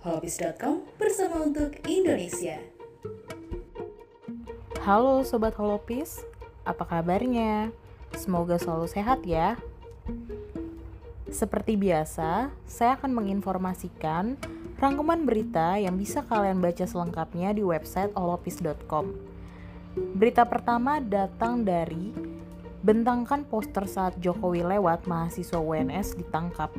Holopis.com bersama untuk Indonesia. Halo Sobat Holopis, apa kabarnya? Semoga selalu sehat ya. Seperti biasa, saya akan menginformasikan rangkuman berita yang bisa kalian baca selengkapnya di website holopis.com. Berita pertama datang dari bentangkan poster saat Jokowi lewat mahasiswa UNS ditangkap.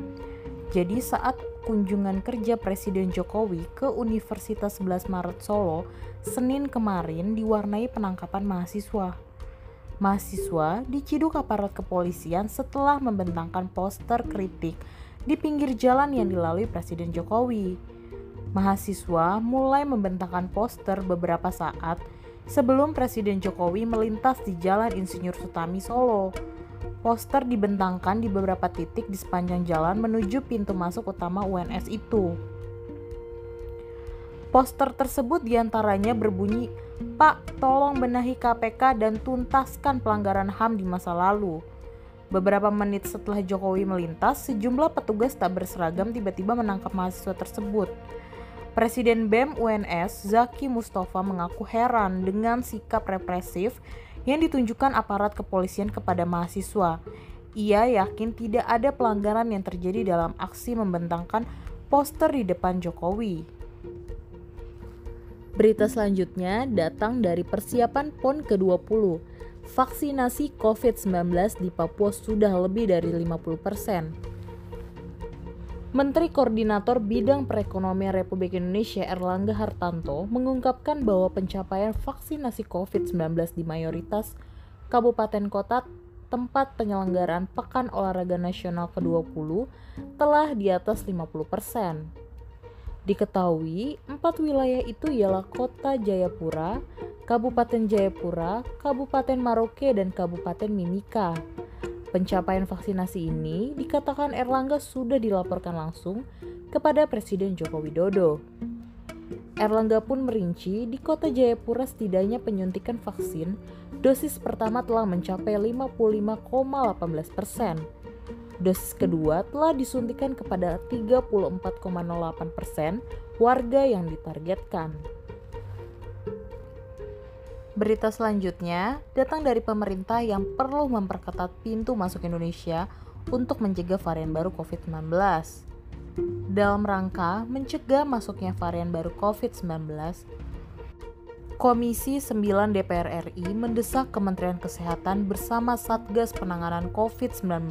Jadi saat kunjungan kerja Presiden Jokowi ke Universitas 11 Maret Solo Senin kemarin diwarnai penangkapan mahasiswa. Mahasiswa diciduk aparat kepolisian setelah membentangkan poster kritik di pinggir jalan yang dilalui Presiden Jokowi. Mahasiswa mulai membentangkan poster beberapa saat sebelum Presiden Jokowi melintas di Jalan Insinyur Sutami Solo. Poster dibentangkan di beberapa titik di sepanjang jalan menuju pintu masuk utama UNS itu. Poster tersebut di antaranya berbunyi, Pak, tolong benahi KPK dan tuntaskan pelanggaran HAM di masa lalu. Beberapa menit setelah Jokowi melintas, sejumlah petugas tak berseragam tiba-tiba menangkap mahasiswa tersebut. Presiden BEM UNS, Zaki Mustafa mengaku heran dengan sikap represif yang ditunjukkan aparat kepolisian kepada mahasiswa. Ia yakin tidak ada pelanggaran yang terjadi dalam aksi membentangkan poster di depan Jokowi. Berita selanjutnya datang dari persiapan PON ke-20. Vaksinasi COVID-19 di Papua sudah lebih dari 50 persen. Menteri Koordinator Bidang Perekonomian Republik Indonesia Erlangga Hartanto mengungkapkan bahwa pencapaian vaksinasi COVID-19 di mayoritas kabupaten kota tempat penyelenggaraan Pekan Olahraga Nasional ke-20 telah di atas 50%. Diketahui, empat wilayah itu ialah Kota Jayapura, Kabupaten Jayapura, Kabupaten Maroke, dan Kabupaten Mimika. Pencapaian vaksinasi ini dikatakan Erlangga sudah dilaporkan langsung kepada Presiden Joko Widodo. Erlangga pun merinci di kota Jayapura setidaknya penyuntikan vaksin dosis pertama telah mencapai 55,18 persen. Dosis kedua telah disuntikan kepada 34,08 persen warga yang ditargetkan. Berita selanjutnya datang dari pemerintah yang perlu memperketat pintu masuk Indonesia untuk mencegah varian baru COVID-19. Dalam rangka mencegah masuknya varian baru COVID-19, Komisi 9 DPR RI mendesak Kementerian Kesehatan bersama Satgas Penanganan COVID-19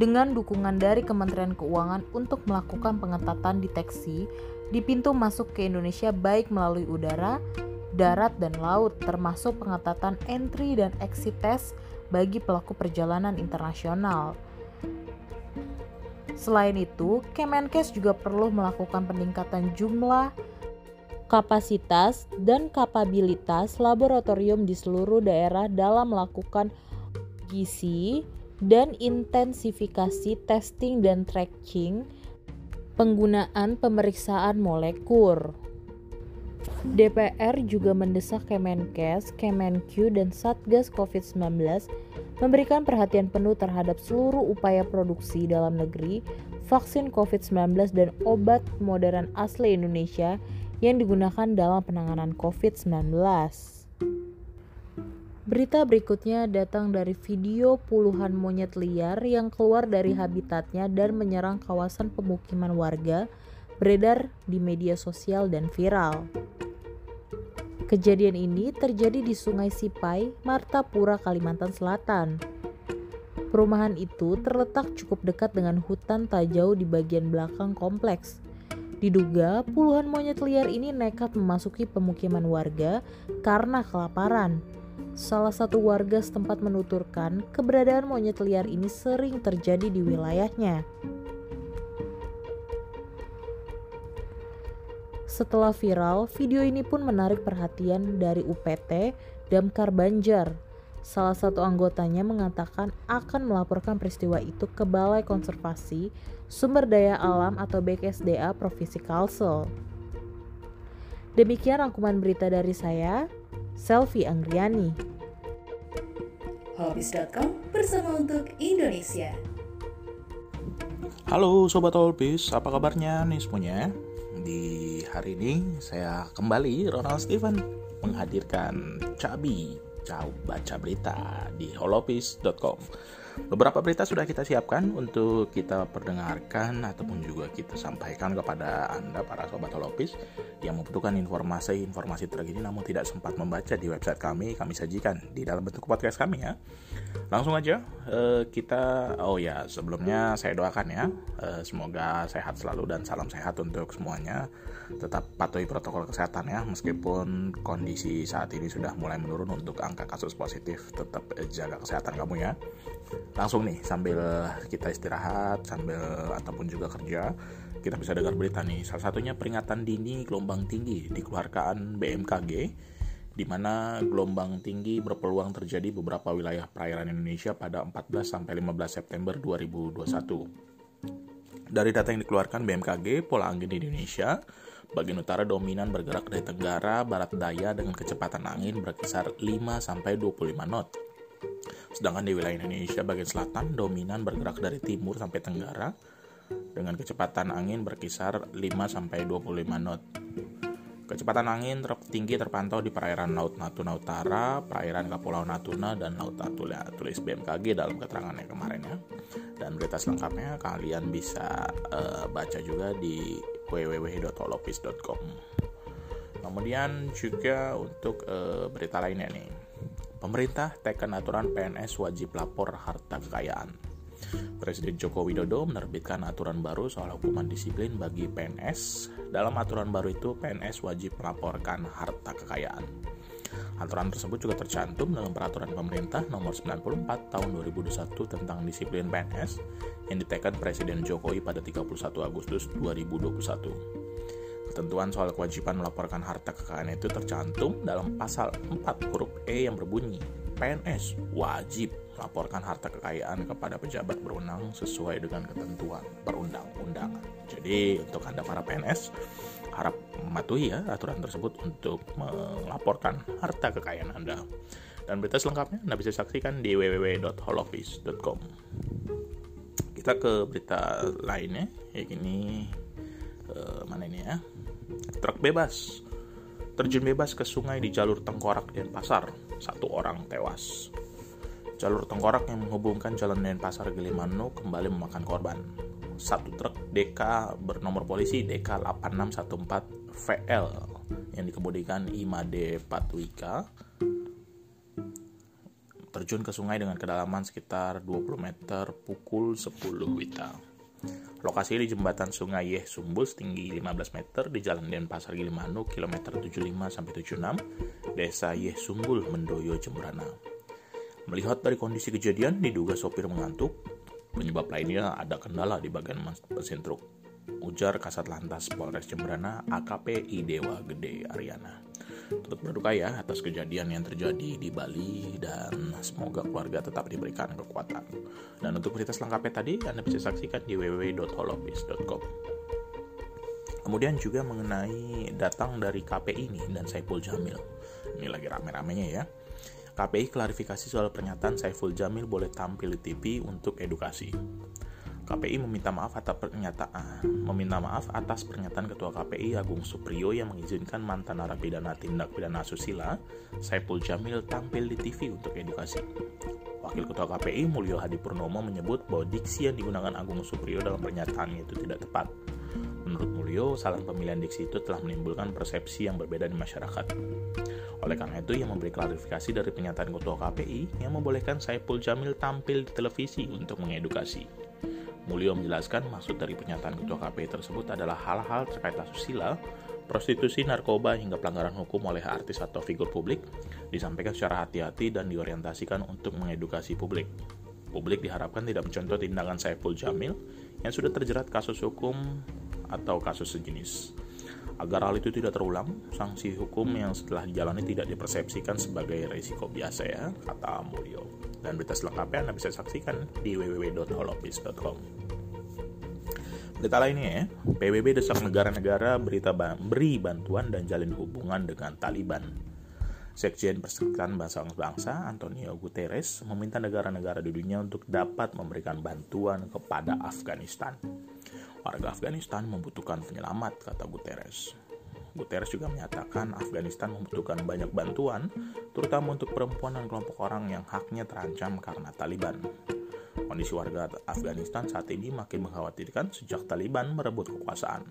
dengan dukungan dari Kementerian Keuangan untuk melakukan pengetatan deteksi di pintu masuk ke Indonesia baik melalui udara, darat, dan laut, termasuk pengetatan entry dan exit test bagi pelaku perjalanan internasional. Selain itu, Kemenkes juga perlu melakukan peningkatan jumlah, kapasitas, dan kapabilitas laboratorium di seluruh daerah dalam melakukan gizi dan intensifikasi testing dan tracking penggunaan pemeriksaan molekul. DPR juga mendesak Kemenkes, Kemenq, dan Satgas COVID-19 memberikan perhatian penuh terhadap seluruh upaya produksi dalam negeri vaksin COVID-19 dan obat modern asli Indonesia yang digunakan dalam penanganan COVID-19. Berita berikutnya datang dari video puluhan monyet liar yang keluar dari habitatnya dan menyerang kawasan pemukiman warga beredar di media sosial dan viral. Kejadian ini terjadi di Sungai Sipai, Martapura, Kalimantan Selatan. Perumahan itu terletak cukup dekat dengan hutan tak jauh di bagian belakang kompleks. Diduga puluhan monyet liar ini nekat memasuki pemukiman warga karena kelaparan. Salah satu warga setempat menuturkan keberadaan monyet liar ini sering terjadi di wilayahnya. Setelah viral, video ini pun menarik perhatian dari UPT Damkar Banjar. Salah satu anggotanya mengatakan akan melaporkan peristiwa itu ke Balai Konservasi Sumber Daya Alam atau BKSDA Provinsi Kalsel. Demikian rangkuman berita dari saya, Selfie Anggriani. Holopis.com bersama untuk Indonesia. Halo Sobat Holopis, apa kabarnya nih semuanya? Di hari ini saya kembali Ronald Steven menghadirkan Cabi Cau Baca Berita di holopis.com Beberapa berita sudah kita siapkan untuk kita perdengarkan ataupun juga kita sampaikan kepada Anda para sobat Holopis yang membutuhkan informasi-informasi terkini namun tidak sempat membaca di website kami, kami sajikan di dalam bentuk podcast kami ya. Langsung aja uh, kita oh ya sebelumnya saya doakan ya uh, semoga sehat selalu dan salam sehat untuk semuanya. Tetap patuhi protokol kesehatan ya meskipun kondisi saat ini sudah mulai menurun untuk angka kasus positif tetap jaga kesehatan kamu ya langsung nih sambil kita istirahat sambil ataupun juga kerja kita bisa dengar berita nih salah satunya peringatan dini gelombang tinggi dikeluarkan BMKG di mana gelombang tinggi berpeluang terjadi beberapa wilayah perairan Indonesia pada 14 sampai 15 September 2021. Dari data yang dikeluarkan BMKG, pola angin di Indonesia bagian utara dominan bergerak dari tenggara barat daya dengan kecepatan angin berkisar 5 sampai 25 knot Sedangkan di wilayah Indonesia bagian selatan dominan bergerak dari timur sampai tenggara dengan kecepatan angin berkisar 5 sampai 25 knot. Kecepatan angin tertinggi terpantau di perairan Laut Natuna Utara, perairan Kepulauan Natuna, dan Laut Natuna. Tulis BMKG dalam keterangannya kemarin ya. Dan berita selengkapnya kalian bisa uh, baca juga di www.holopis.com. Kemudian juga untuk uh, berita lainnya nih Pemerintah tekan aturan PNS wajib lapor harta kekayaan. Presiden Joko Widodo menerbitkan aturan baru soal hukuman disiplin bagi PNS. Dalam aturan baru itu, PNS wajib melaporkan harta kekayaan. Aturan tersebut juga tercantum dalam peraturan pemerintah nomor 94 tahun 2021 tentang disiplin PNS yang ditekan Presiden Jokowi pada 31 Agustus 2021. Ketentuan soal kewajiban melaporkan harta kekayaan itu tercantum dalam pasal 4 huruf E yang berbunyi PNS wajib melaporkan harta kekayaan kepada pejabat berwenang sesuai dengan ketentuan perundang-undangan. Jadi untuk Anda para PNS harap mematuhi ya aturan tersebut untuk melaporkan harta kekayaan Anda. Dan berita selengkapnya Anda bisa saksikan di www.holoffice.com. Kita ke berita lainnya, ya gini uh, mana ini ya? Truk bebas terjun bebas ke sungai di jalur Tengkorak Denpasar. Satu orang tewas. Jalur Tengkorak yang menghubungkan Jalan Denpasar Gilimanuk kembali memakan korban. Satu truk DK bernomor polisi DK 8614 VL yang dikemudikan Imade Patwika terjun ke sungai dengan kedalaman sekitar 20 meter pukul 10 Wita. Lokasi di jembatan Sungai Yeh Sumbul setinggi 15 meter di Jalan Denpasar Gilimanuk kilometer 75 sampai 76, Desa Yeh Sumbul Mendoyo Jembrana. Melihat dari kondisi kejadian diduga sopir mengantuk, penyebab lainnya ada kendala di bagian mesin truk. Ujar Kasat Lantas Polres Jembrana AKP Idewa Gede Ariana turut berduka ya atas kejadian yang terjadi di Bali dan semoga keluarga tetap diberikan kekuatan. Dan untuk berita selengkapnya tadi Anda bisa saksikan di www.holopis.com. Kemudian juga mengenai datang dari KPI ini dan Saiful Jamil. Ini lagi rame-ramenya ya. KPI klarifikasi soal pernyataan Saiful Jamil boleh tampil di TV untuk edukasi. KPI meminta maaf atas pernyataan meminta maaf atas pernyataan Ketua KPI Agung Supriyo yang mengizinkan mantan narapidana tindak pidana asusila Saiful Jamil tampil di TV untuk edukasi. Wakil Ketua KPI Mulyo Hadi Purnomo menyebut bahwa diksi yang digunakan Agung Supriyo dalam pernyataannya itu tidak tepat. Menurut Mulyo, salah pemilihan diksi itu telah menimbulkan persepsi yang berbeda di masyarakat. Oleh karena itu, ia memberi klarifikasi dari pernyataan Ketua KPI yang membolehkan Saiful Jamil tampil di televisi untuk mengedukasi. Mulyo menjelaskan maksud dari pernyataan Ketua KPI tersebut adalah hal-hal terkait asusila, prostitusi, narkoba, hingga pelanggaran hukum oleh artis atau figur publik disampaikan secara hati-hati dan diorientasikan untuk mengedukasi publik. Publik diharapkan tidak mencontoh tindakan Saiful Jamil yang sudah terjerat kasus hukum atau kasus sejenis. Agar hal itu tidak terulang, sanksi hukum yang setelah dijalani tidak dipersepsikan sebagai risiko biasa ya, kata Mulyo. Dan berita selengkapnya Anda bisa saksikan di www.holopis.com. Berita lainnya ya, PBB desak negara-negara berita beri bantuan dan jalin hubungan dengan Taliban. Sekjen Persekutuan Bangsa-Bangsa Antonio Guterres meminta negara-negara di dunia untuk dapat memberikan bantuan kepada Afghanistan. Warga Afghanistan membutuhkan penyelamat, kata Guterres. Guterres juga menyatakan Afghanistan membutuhkan banyak bantuan, terutama untuk perempuan dan kelompok orang yang haknya terancam karena Taliban. Kondisi warga Afghanistan saat ini makin mengkhawatirkan sejak Taliban merebut kekuasaan.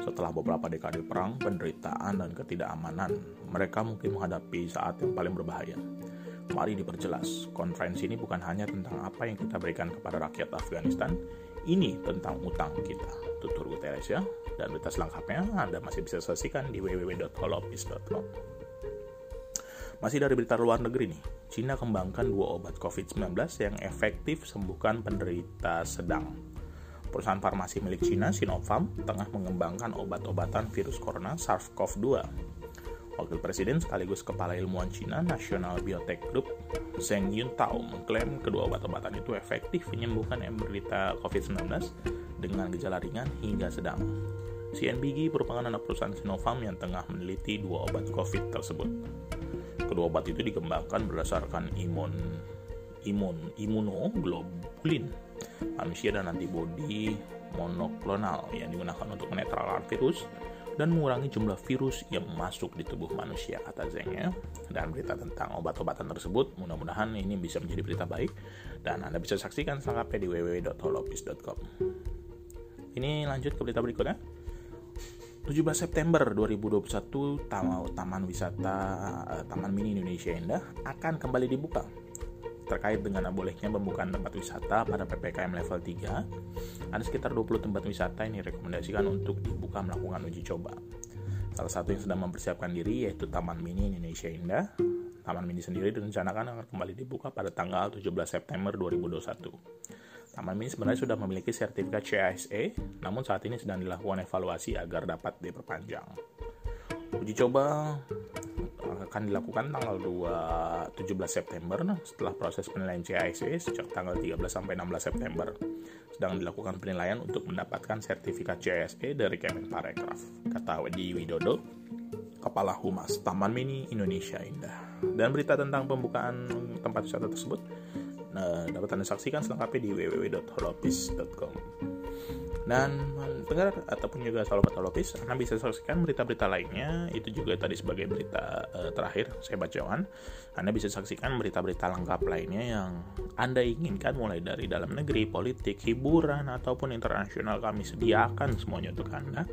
Setelah beberapa dekade perang, penderitaan, dan ketidakamanan, mereka mungkin menghadapi saat yang paling berbahaya. Mari diperjelas, konferensi ini bukan hanya tentang apa yang kita berikan kepada rakyat Afghanistan, ini tentang utang kita. Tutur Guterres ya. Dan berita selengkapnya Anda masih bisa saksikan di www.holopis.com. Masih dari berita luar negeri nih, Cina kembangkan dua obat COVID-19 yang efektif sembuhkan penderita sedang. Perusahaan farmasi milik Cina, Sinopharm, tengah mengembangkan obat-obatan virus corona SARS-CoV-2. Wakil Presiden sekaligus Kepala Ilmuwan Cina National Biotech Group, Zheng Yuntao, mengklaim kedua obat-obatan itu efektif menyembuhkan menderita COVID-19 dengan gejala ringan hingga sedang. CNBG merupakan anak perusahaan Sinopharm yang tengah meneliti dua obat COVID tersebut. Kedua obat itu dikembangkan berdasarkan imun imun imunoglobulin manusia dan antibodi monoklonal yang digunakan untuk menetralkan virus dan mengurangi jumlah virus yang masuk di tubuh manusia kata Zeng ya. Dan berita tentang obat-obatan tersebut mudah-mudahan ini bisa menjadi berita baik dan Anda bisa saksikan selengkapnya di www.holopis.com. Ini lanjut ke berita berikutnya. 17 September 2021 Taman Wisata eh, Taman Mini Indonesia Indah akan kembali dibuka terkait dengan bolehnya pembukaan tempat wisata pada PPKM level 3, ada sekitar 20 tempat wisata yang direkomendasikan untuk dibuka melakukan uji coba. Salah satu yang sedang mempersiapkan diri yaitu Taman Mini Indonesia Indah. Taman Mini sendiri direncanakan akan kembali dibuka pada tanggal 17 September 2021. Taman Mini sebenarnya sudah memiliki sertifikat CISE, namun saat ini sedang dilakukan evaluasi agar dapat diperpanjang. Uji coba akan dilakukan tanggal 2 17 September nah, setelah proses penilaian CISE sejak tanggal 13 sampai 16 September. Sedang dilakukan penilaian untuk mendapatkan sertifikat CISE dari Kemenparekraf, kata Wedi Widodo, Kepala Humas Taman Mini Indonesia Indah. Dan berita tentang pembukaan tempat wisata tersebut Nah, dapat Anda saksikan selengkapnya di www.holopis.com. Dan pendengar ataupun juga sahabat Holopis, Anda bisa saksikan berita-berita lainnya. Itu juga tadi sebagai berita uh, terakhir saya bacakan. Anda bisa saksikan berita-berita lengkap lainnya yang Anda inginkan mulai dari dalam negeri, politik, hiburan ataupun internasional kami sediakan semuanya untuk Anda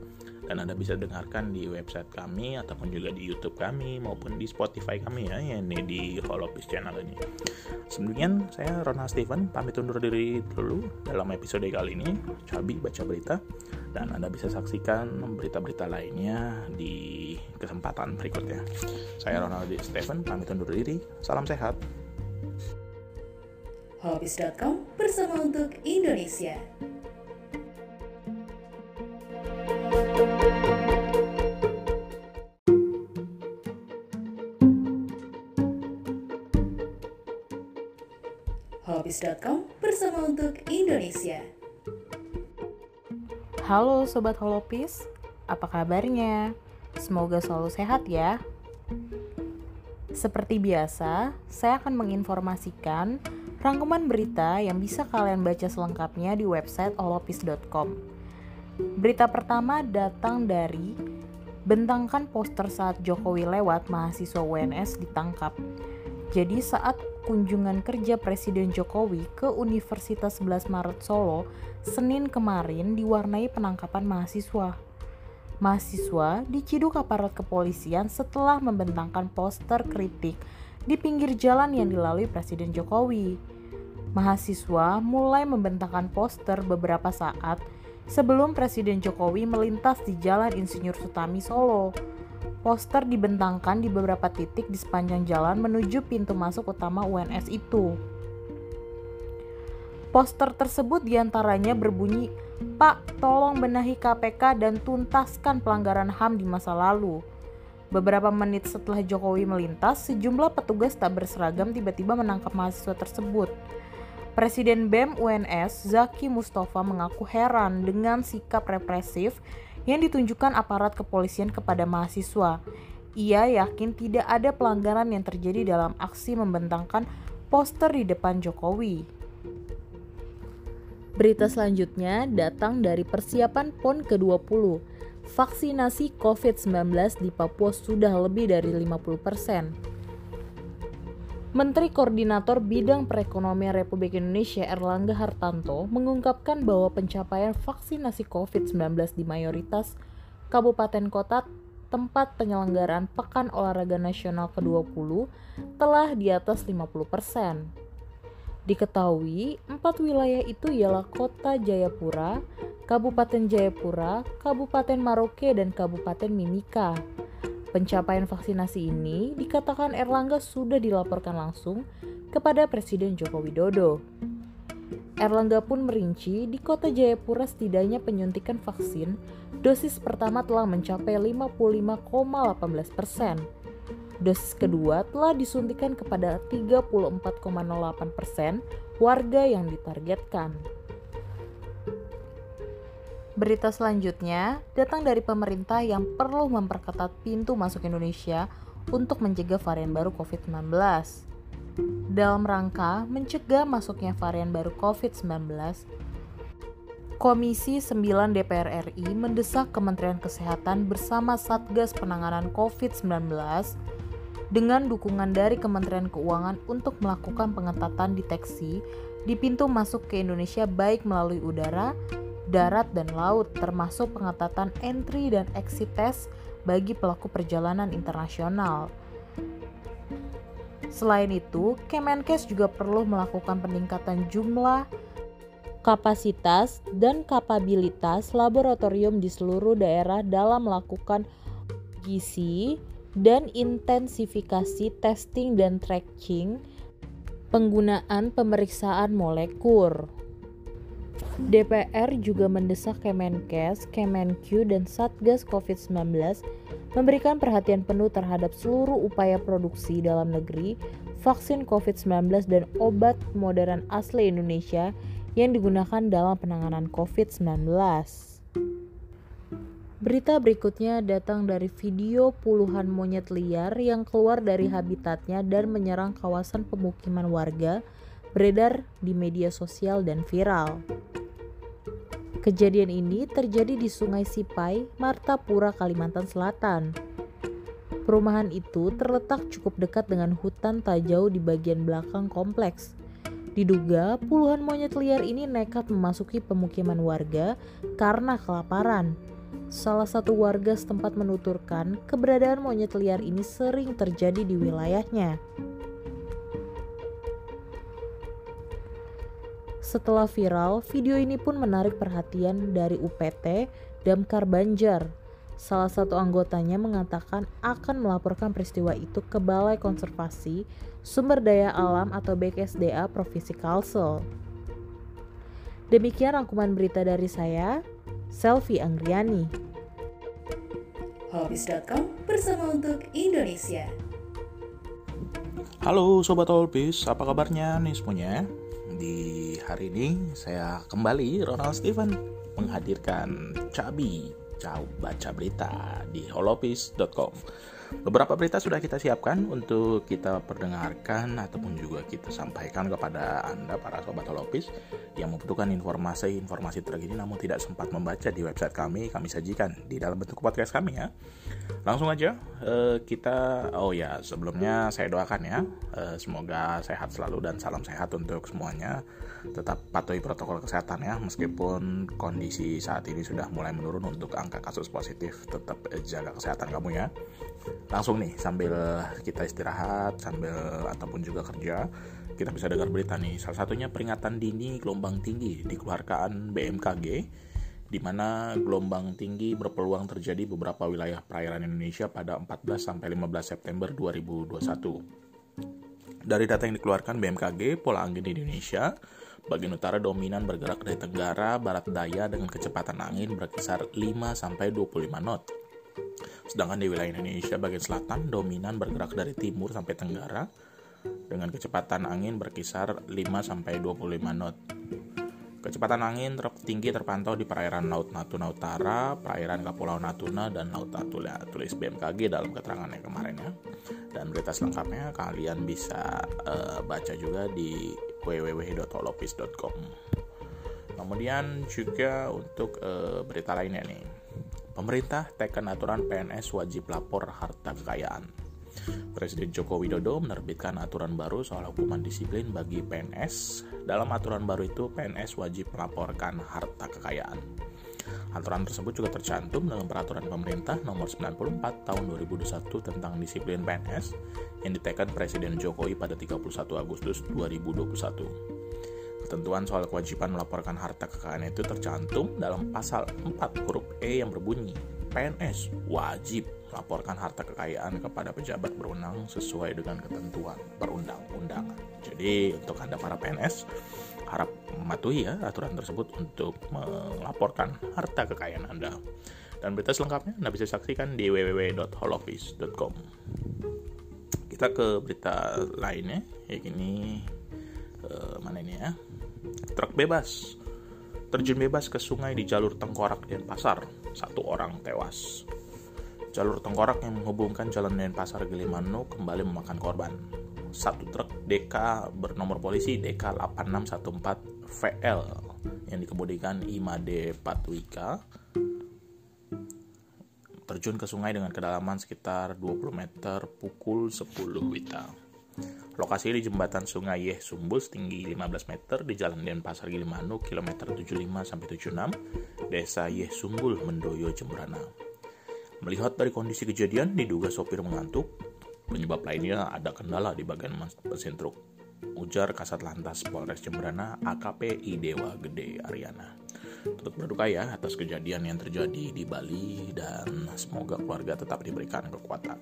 dan Anda bisa dengarkan di website kami ataupun juga di YouTube kami maupun di Spotify kami ya yang ini di Holopis channel ini. Sebelumnya saya Ronald Steven pamit undur diri dulu dalam episode kali ini Cabi baca berita dan Anda bisa saksikan berita-berita lainnya di kesempatan berikutnya. Saya Ronald Steven pamit undur diri. Salam sehat. Holopis.com bersama untuk Indonesia. Holopis.com bersama untuk Indonesia. Halo Sobat Holopis, apa kabarnya? Semoga selalu sehat ya. Seperti biasa, saya akan menginformasikan rangkuman berita yang bisa kalian baca selengkapnya di website holopis.com. Berita pertama datang dari bentangkan poster saat Jokowi lewat mahasiswa UNS ditangkap. Jadi saat kunjungan kerja Presiden Jokowi ke Universitas 11 Maret Solo Senin kemarin diwarnai penangkapan mahasiswa. Mahasiswa diciduk aparat kepolisian setelah membentangkan poster kritik di pinggir jalan yang dilalui Presiden Jokowi. Mahasiswa mulai membentangkan poster beberapa saat sebelum Presiden Jokowi melintas di Jalan Insinyur Sutami Solo. Poster dibentangkan di beberapa titik di sepanjang jalan menuju pintu masuk utama UNS itu. Poster tersebut di antaranya berbunyi, Pak, tolong benahi KPK dan tuntaskan pelanggaran HAM di masa lalu. Beberapa menit setelah Jokowi melintas, sejumlah petugas tak berseragam tiba-tiba menangkap mahasiswa tersebut. Presiden BEM UNS, Zaki Mustafa mengaku heran dengan sikap represif yang ditunjukkan aparat kepolisian kepada mahasiswa. Ia yakin tidak ada pelanggaran yang terjadi dalam aksi membentangkan poster di depan Jokowi. Berita selanjutnya datang dari persiapan PON ke-20. Vaksinasi COVID-19 di Papua sudah lebih dari 50%. Menteri Koordinator Bidang Perekonomian Republik Indonesia Erlangga Hartanto mengungkapkan bahwa pencapaian vaksinasi COVID-19 di mayoritas kabupaten kota tempat penyelenggaraan Pekan Olahraga Nasional ke-20 telah di atas 50%. Diketahui, empat wilayah itu ialah Kota Jayapura, Kabupaten Jayapura, Kabupaten Maroke, dan Kabupaten Mimika. Pencapaian vaksinasi ini dikatakan Erlangga sudah dilaporkan langsung kepada Presiden Joko Widodo. Erlangga pun merinci di kota Jayapura setidaknya penyuntikan vaksin dosis pertama telah mencapai 55,18 persen. Dosis kedua telah disuntikan kepada 34,08 persen warga yang ditargetkan. Berita selanjutnya datang dari pemerintah yang perlu memperketat pintu masuk Indonesia untuk mencegah varian baru COVID-19 dalam rangka mencegah masuknya varian baru COVID-19, Komisi 9 DPR RI mendesak Kementerian Kesehatan bersama Satgas Penanganan COVID-19 dengan dukungan dari Kementerian Keuangan untuk melakukan pengetatan deteksi di pintu masuk ke Indonesia baik melalui udara, darat, dan laut termasuk pengetatan entry dan exit test bagi pelaku perjalanan internasional. Selain itu, Kemenkes juga perlu melakukan peningkatan jumlah, kapasitas, dan kapabilitas laboratorium di seluruh daerah dalam melakukan gizi dan intensifikasi testing dan tracking penggunaan pemeriksaan molekul. DPR juga mendesak Kemenkes, Kemenq, dan Satgas COVID-19 memberikan perhatian penuh terhadap seluruh upaya produksi dalam negeri vaksin COVID-19 dan obat modern asli Indonesia yang digunakan dalam penanganan COVID-19. Berita berikutnya datang dari video puluhan monyet liar yang keluar dari habitatnya dan menyerang kawasan pemukiman warga beredar di media sosial dan viral. Kejadian ini terjadi di Sungai Sipai, Martapura, Kalimantan Selatan. Perumahan itu terletak cukup dekat dengan hutan tak jauh di bagian belakang kompleks. Diduga puluhan monyet liar ini nekat memasuki pemukiman warga karena kelaparan. Salah satu warga setempat menuturkan keberadaan monyet liar ini sering terjadi di wilayahnya. Setelah viral, video ini pun menarik perhatian dari UPT Damkar Banjar. Salah satu anggotanya mengatakan akan melaporkan peristiwa itu ke Balai Konservasi Sumber Daya Alam atau BKSDA Provinsi Kalsel. Demikian rangkuman berita dari saya, Selvi Anggriani. Holbis.com bersama untuk Indonesia. Halo Sobat Holbis, apa kabarnya nih semuanya? Di hari ini saya kembali Ronald Steven menghadirkan Cabi Cau baca berita di holopis.com. Beberapa berita sudah kita siapkan untuk kita perdengarkan ataupun juga kita sampaikan kepada Anda para sobat holopis yang membutuhkan informasi-informasi terkini namun tidak sempat membaca di website kami, kami sajikan di dalam bentuk podcast kami ya. Langsung aja uh, kita oh ya sebelumnya saya doakan ya uh, semoga sehat selalu dan salam sehat untuk semuanya. Tetap patuhi protokol kesehatan ya meskipun kondisi saat ini sudah mulai menurun untuk angka kasus positif tetap jaga kesehatan kamu ya. Langsung nih sambil kita istirahat sambil ataupun juga kerja kita bisa dengar berita nih. Salah satunya peringatan dini gelombang tinggi dikeluarkan BMKG di mana gelombang tinggi berpeluang terjadi beberapa wilayah perairan Indonesia pada 14 sampai 15 September 2021. Dari data yang dikeluarkan BMKG, pola angin di Indonesia bagian utara dominan bergerak dari tenggara barat daya dengan kecepatan angin berkisar 5 sampai 25 knot. Sedangkan di wilayah Indonesia bagian selatan dominan bergerak dari timur sampai tenggara dengan kecepatan angin berkisar 5 sampai 25 knot. Kecepatan angin tertinggi terpantau di perairan Laut Natuna Utara, perairan Kepulauan Natuna, dan Laut Natuna. Tulis BMKG dalam keterangannya kemarin ya. Dan berita selengkapnya kalian bisa uh, baca juga di www.holopis.com. Kemudian juga untuk uh, berita lainnya nih. Pemerintah tekan aturan PNS wajib lapor harta kekayaan. Presiden Joko Widodo menerbitkan aturan baru soal hukuman disiplin bagi PNS. Dalam aturan baru itu, PNS wajib melaporkan harta kekayaan. Aturan tersebut juga tercantum dalam peraturan pemerintah nomor 94 tahun 2021 tentang disiplin PNS yang ditekan Presiden Jokowi pada 31 Agustus 2021. Ketentuan soal kewajiban melaporkan harta kekayaan itu tercantum dalam pasal 4 huruf E yang berbunyi PNS wajib melaporkan harta kekayaan kepada pejabat berwenang sesuai dengan ketentuan perundang-undangan. Jadi untuk Anda para PNS harap mematuhi ya aturan tersebut untuk melaporkan harta kekayaan Anda. Dan berita selengkapnya Anda bisa saksikan di www.holoffice.com. Kita ke berita lainnya, ya ini eh, mana ini ya? Truk bebas terjun bebas ke sungai di jalur Tengkorak dan Pasar. Satu orang tewas. Jalur Tengkorak yang menghubungkan Jalan Denpasar Gilimanuk kembali memakan korban. Satu truk DK bernomor polisi DK 8614 VL yang dikemudikan Imade Patwika terjun ke sungai dengan kedalaman sekitar 20 meter pukul 10 Wita. Lokasi di jembatan Sungai Yeh Sumbul setinggi 15 meter di Jalan Denpasar Gilimanuk kilometer 75 sampai 76, Desa Yeh Sumbul Mendoyo Jembrana. Melihat dari kondisi kejadian diduga sopir mengantuk, penyebab lainnya ada kendala di bagian mesin truk. Ujar Kasat Lantas Polres Jembrana AKP Idewa Gede Ariana untuk berduka ya atas kejadian yang terjadi di Bali dan semoga keluarga tetap diberikan kekuatan.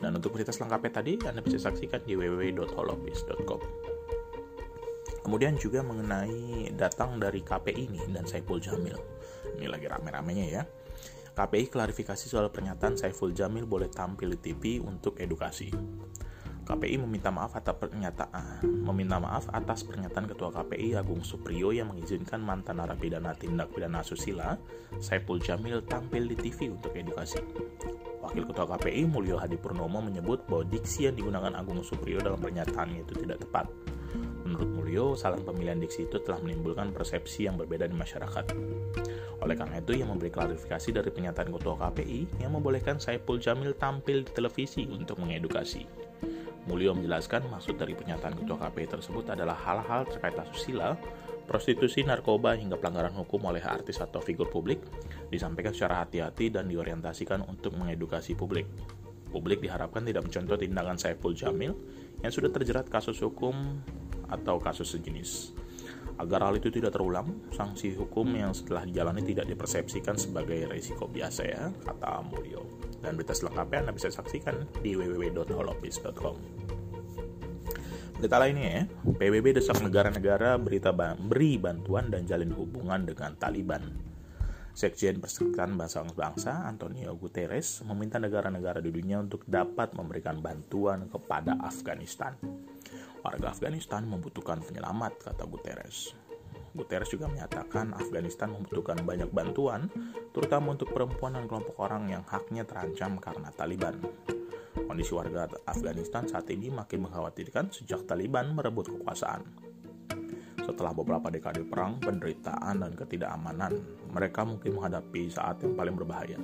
Dan untuk berita selengkapnya tadi Anda bisa saksikan di www.holopis.com. Kemudian juga mengenai datang dari KPI ini dan Saiful Jamil. Ini lagi rame-ramenya ya. KPI klarifikasi soal pernyataan Saiful Jamil boleh tampil di TV untuk edukasi. KPI meminta maaf atas pernyataan meminta maaf atas pernyataan Ketua KPI Agung Supriyo yang mengizinkan mantan narapidana tindak pidana asusila Saiful Jamil tampil di TV untuk edukasi. Wakil Ketua KPI Mulyo Hadi Purnomo menyebut bahwa diksi yang digunakan Agung Supriyo dalam pernyataannya itu tidak tepat. Menurut Mulyo, salah pemilihan diksi itu telah menimbulkan persepsi yang berbeda di masyarakat. Oleh karena itu, ia memberi klarifikasi dari pernyataan Ketua KPI yang membolehkan Saiful Jamil tampil di televisi untuk mengedukasi. Mulyo menjelaskan maksud dari pernyataan Ketua KPI tersebut adalah hal-hal terkait asusila, prostitusi, narkoba, hingga pelanggaran hukum oleh artis atau figur publik disampaikan secara hati-hati dan diorientasikan untuk mengedukasi publik. Publik diharapkan tidak mencontoh tindakan Saiful Jamil yang sudah terjerat kasus hukum atau kasus sejenis. Agar hal itu tidak terulang, sanksi hukum yang setelah dijalani tidak dipersepsikan sebagai risiko biasa ya, kata Mulyo. Dan berita selengkapnya Anda bisa saksikan di www.holopis.com. Berita lainnya ya, PBB desak negara-negara berita beri bantuan dan jalin hubungan dengan Taliban. Sekjen Persekutuan Bangsa-Bangsa Antonio Guterres meminta negara-negara di dunia untuk dapat memberikan bantuan kepada Afghanistan. Warga Afghanistan membutuhkan penyelamat, kata Guterres. Guterres juga menyatakan Afghanistan membutuhkan banyak bantuan, terutama untuk perempuan dan kelompok orang yang haknya terancam karena Taliban. Kondisi warga Afghanistan saat ini makin mengkhawatirkan sejak Taliban merebut kekuasaan. Setelah beberapa dekade perang, penderitaan, dan ketidakamanan, mereka mungkin menghadapi saat yang paling berbahaya.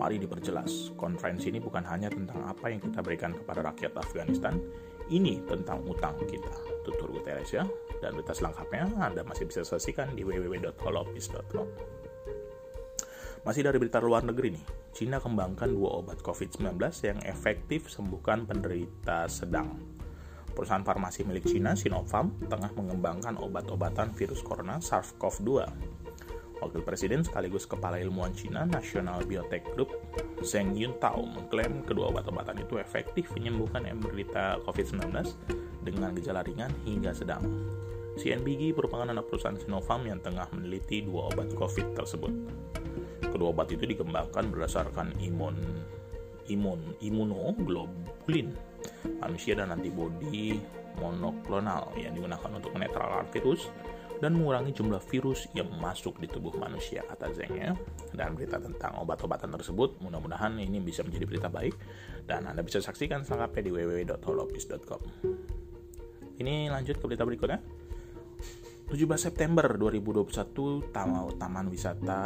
Mari diperjelas, konferensi ini bukan hanya tentang apa yang kita berikan kepada rakyat Afghanistan, ini tentang utang kita. Tutur Guterres ya. Dan berita selengkapnya Anda masih bisa saksikan di www.holopis.com. Masih dari berita luar negeri nih, Cina kembangkan dua obat COVID-19 yang efektif sembuhkan penderita sedang. Perusahaan farmasi milik Cina, Sinopharm, tengah mengembangkan obat-obatan virus corona SARS-CoV-2. Wakil Presiden sekaligus Kepala Ilmuwan Cina National Biotech Group, Zheng Yuntao, mengklaim kedua obat-obatan itu efektif menyembuhkan menderita COVID-19 dengan gejala ringan hingga sedang. CNBG merupakan anak perusahaan Sinopharm yang tengah meneliti dua obat COVID tersebut. Kedua obat itu dikembangkan berdasarkan imun imun imunoglobulin manusia dan antibodi monoklonal yang digunakan untuk menetralkan virus dan mengurangi jumlah virus yang masuk di tubuh manusia kata Zeng ya. Dan berita tentang obat-obatan tersebut mudah-mudahan ini bisa menjadi berita baik dan Anda bisa saksikan selengkapnya di www.holopis.com. Ini lanjut ke berita berikutnya. 17 September 2021 Taman Wisata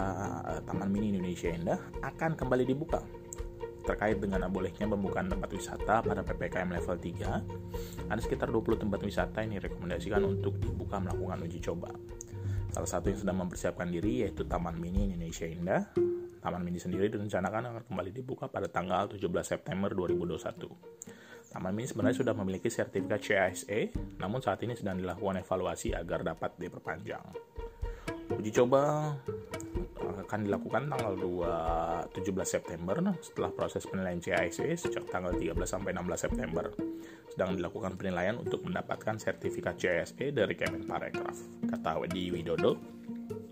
eh, Taman Mini Indonesia Indah akan kembali dibuka terkait dengan bolehnya pembukaan tempat wisata pada PPKM level 3, ada sekitar 20 tempat wisata yang direkomendasikan untuk dibuka melakukan uji coba. Salah satu yang sedang mempersiapkan diri yaitu Taman Mini Indonesia Indah. Taman Mini sendiri direncanakan akan kembali dibuka pada tanggal 17 September 2021. Taman Mini sebenarnya sudah memiliki sertifikat CISE, namun saat ini sedang dilakukan evaluasi agar dapat diperpanjang. Uji coba akan dilakukan tanggal 2 17 September nah, setelah proses penilaian CIC sejak tanggal 13 sampai 16 September. Sedang dilakukan penilaian untuk mendapatkan sertifikat CSE dari Kemenparekraf, kata Wedi Widodo,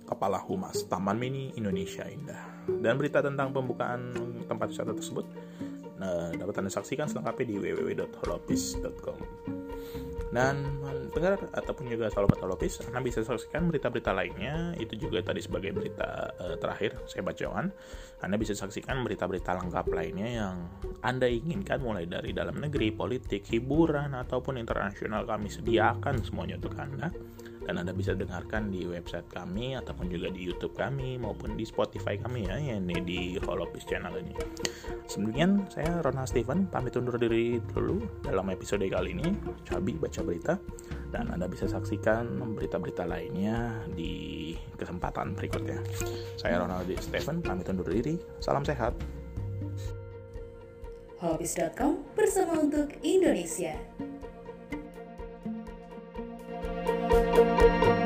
Kepala Humas Taman Mini Indonesia Indah. Dan berita tentang pembukaan tempat wisata tersebut nah, dapat Anda saksikan selengkapnya di www.holopis.com. Dan pendengar ataupun juga sahabat Holopis, Anda bisa saksikan berita-berita lainnya. Itu juga tadi sebagai berita uh, terakhir saya bacakan. Anda bisa saksikan berita-berita lengkap lainnya yang Anda inginkan mulai dari dalam negeri, politik, hiburan, ataupun internasional kami sediakan semuanya untuk Anda dan Anda bisa dengarkan di website kami ataupun juga di YouTube kami maupun di Spotify kami ya yang ini di Holopis channel ini. Sebelumnya saya Ronald Steven pamit undur diri dulu dalam episode kali ini Cabi baca berita dan Anda bisa saksikan berita-berita lainnya di kesempatan berikutnya. Saya Ronald Steven pamit undur diri. Salam sehat. Holopis.com bersama untuk Indonesia. thank you